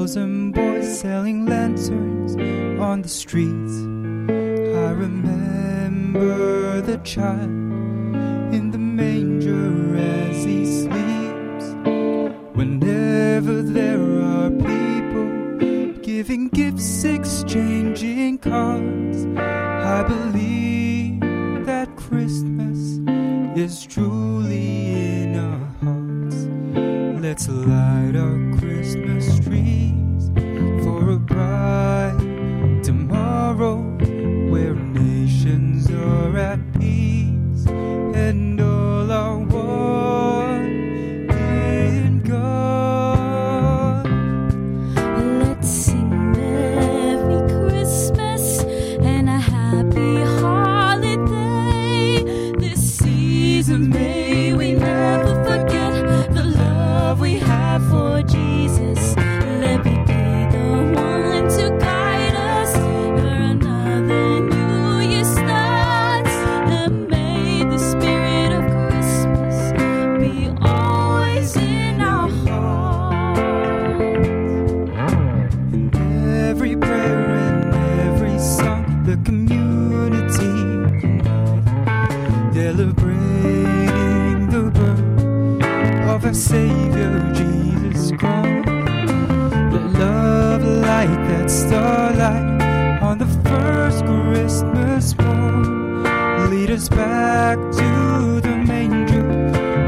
Girls and boys selling lanterns on the streets, I remember the child in the manger as he sleeps. Whenever there are people giving gifts, exchanging cards, I believe that Christmas is truly in our hearts. Let's light our starlight on the first Christmas morn, lead us back to the manger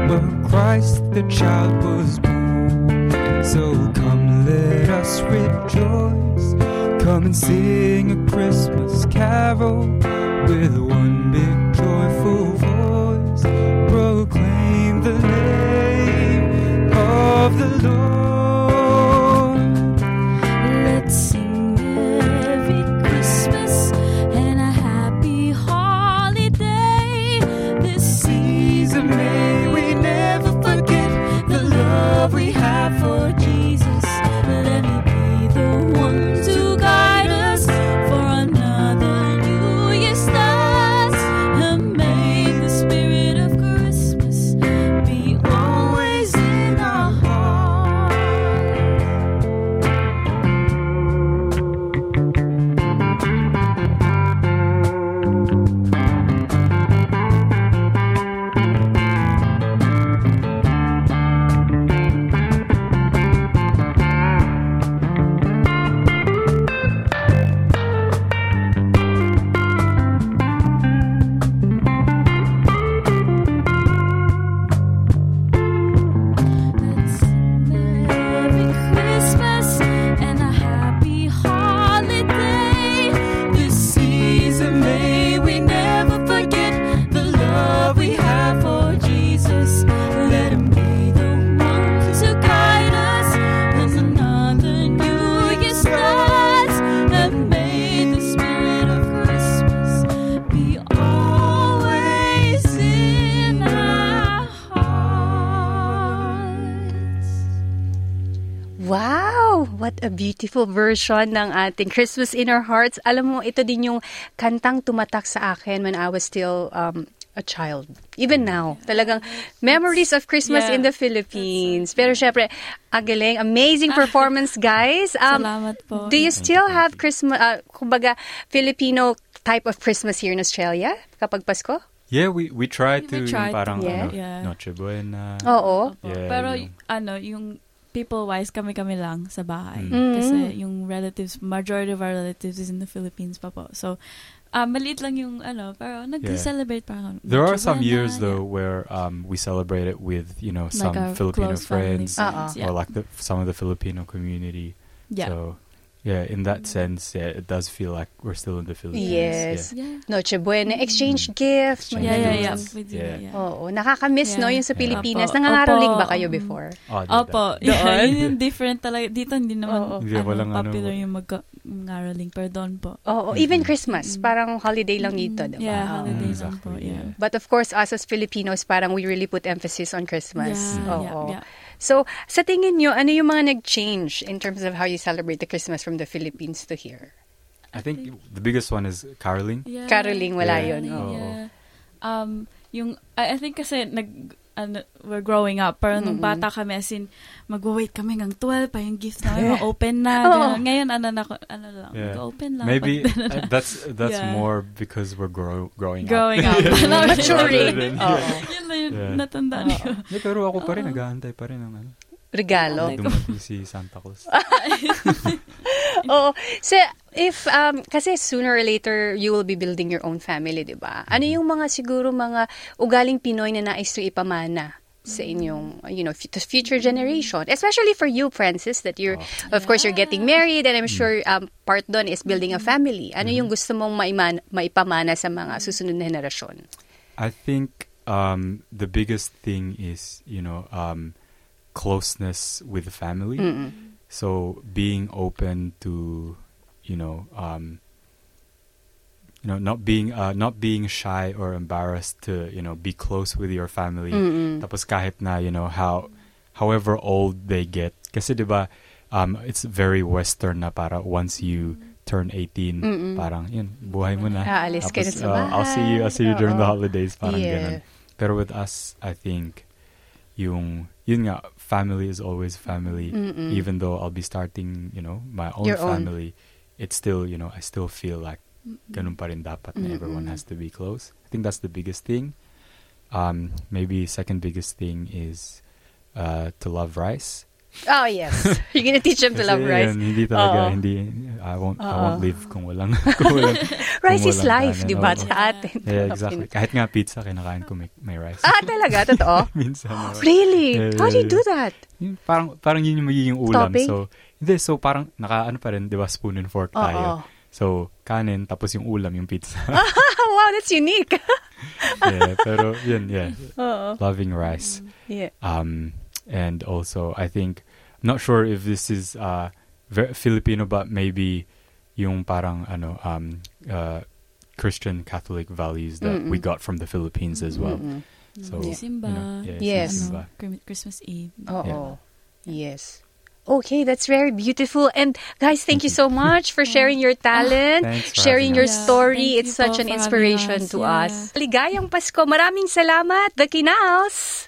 where Christ the child was born. So come, let us rejoice. Come and sing a Christmas carol with one big joyful a beautiful version ng ating Christmas in Our Hearts. Alam mo, ito din yung kantang tumatak sa akin when I was still um, a child. Even now. Talagang memories of Christmas Yeah. in the Philippines. Pero syempre, ang galing. Amazing performance, guys. Um, Salamat po. Do you still have Christmas, uh, kumbaga, Filipino type of Christmas here in Australia kapag Pasko? Yeah, we we try to We yung try to, parang yeah. ano, Yeah. Noche Buena. Oo. Opo. Yeah, Pero yung- ano, yung people-wise, kami-kami lang sa bahay. Mm. Kasi yung relatives, majority of our relatives is in the Philippines pa po. So, ah maliit lang yung ano, pero nag-celebrate parang There are some Buena, years though yeah. where um, we celebrate it with you know some our Filipino close family friends Uh-uh. or like the, some of the Filipino community. yeah. So yeah, in that sense, yeah, it does feel like we're still in the Philippines. Yes. Yeah. Noche Buena, exchange gifts. Exchange mga Yeah, yeah, ganun. yeah. Yes. We do Yeah. that, yeah. Oo, nakakamiss no yung sa Pilipinas. Opo. Nangangaroling ba kayo Mm. before? Oh, I. Opo. Doon? Yeah, yun yung different talaga. Dito hindi naman Oo. Hindi, ano, walang popular wa- yung mag-araling. Pero doon po. Oo, even Christmas, parang holiday lang dito, diba? Mm. Yeah, Oo. holiday Mm, lang po. Yeah. But of course, us as Filipinos, parang we really put emphasis on Christmas. Yeah, Oo. yeah, yeah. So, sa tingin nyo, ano yung mga nag-change in terms of how you celebrate the Christmas from the Philippines to here? I think the biggest one is caroling. Yeah. Caroling, wala Yeah. yun. Yeah. Oo. Um, yung, I, I think kasi nag, ano, we're growing up. Pero nung bata kami, as in, mag-wait kami hanggang 12 pa yung gifts namin, ma-open na. Oo. ganun. Ngayon, ano na, ano lang, Yeah. mag-open lang. Maybe uh, that's that's Yeah. more because we're grow, growing up. growing up. Maturing. Oo. Yun na yun, Yeah. natandaan ko. Hindi, pero ako pa rin, nag-aantay pa rin ng ano. Regalo. Dumating si Santa Claus. Oo. So, if, um, kasi sooner or later, you will be building your own family, di ba? Ano yung mga siguro mga ugaling Pinoy na nais to ipamana sa inyong, you know, f- to future generation? Especially for you, Francis, that you're, of course, you're getting married and I'm sure um, part doon is building a family. Ano yung gusto mong maiman, maipamana sa mga susunod na henerasyon? I think um, the biggest thing is, you know, um, closeness with the family. So being open to, you know, um, you know, not being uh, not being shy or embarrassed to, you know, be close with your family. Tapos kahit na, you know, how however old they get. Kasi 'di ba, um, it's very western na para once you turn 18, parang yun, buhay mo na. Aalis ka na Tapos, sa uh, I'll see you, I'll see you during the holidays, parang Yeah. ganun. Pero with us, I think, yung, yun nga, family is always family. Even though I'll be starting, you know, my own Your own. family, it's still, you know, I still feel like ganun pa rin dapat na everyone has to be close. I think that's the biggest thing. Um, maybe second biggest thing is uh, to love rice. Oh, yes. You're gonna teach them to love rice. yun, hindi talaga, Oo. hindi, I won't, I won't live kung walang, kung walang, Rice is walang life, kanin. di ba? Oo. Sa atin. Yeah, exactly. Kahit nga pizza, kinakain ko may, may rice. Ah, talaga? Totoo? Minsan. oo. Really? Yeah, How do you yeah, do that? Yun, parang, parang yun yung magiging ulam. Topping? So, hindi, so parang nakaano pa rin, di ba, spoon and fork Oo. tayo. So, kanin, tapos yung ulam, yung pizza. wow, that's unique. yeah, pero yun, yeah. Oo. Loving rice. Yeah. Um, and also, I think, I'm not sure if this is uh, ver- Filipino, but maybe yung parang, ano, um, uh, Christian Catholic values that we got from the Philippines as well. So, Simba. you know, yeah, Yes. Simba. Ano, Crim- Christmas Eve. Oo. Yes. Okay, that's very beautiful. And guys, thank you so much for sharing your talent, Thanks sharing your us. Yeah, story. thank It's you such an inspiration us. to Yeah. us. Ligayang Pasko. Maraming salamat, The Quinals.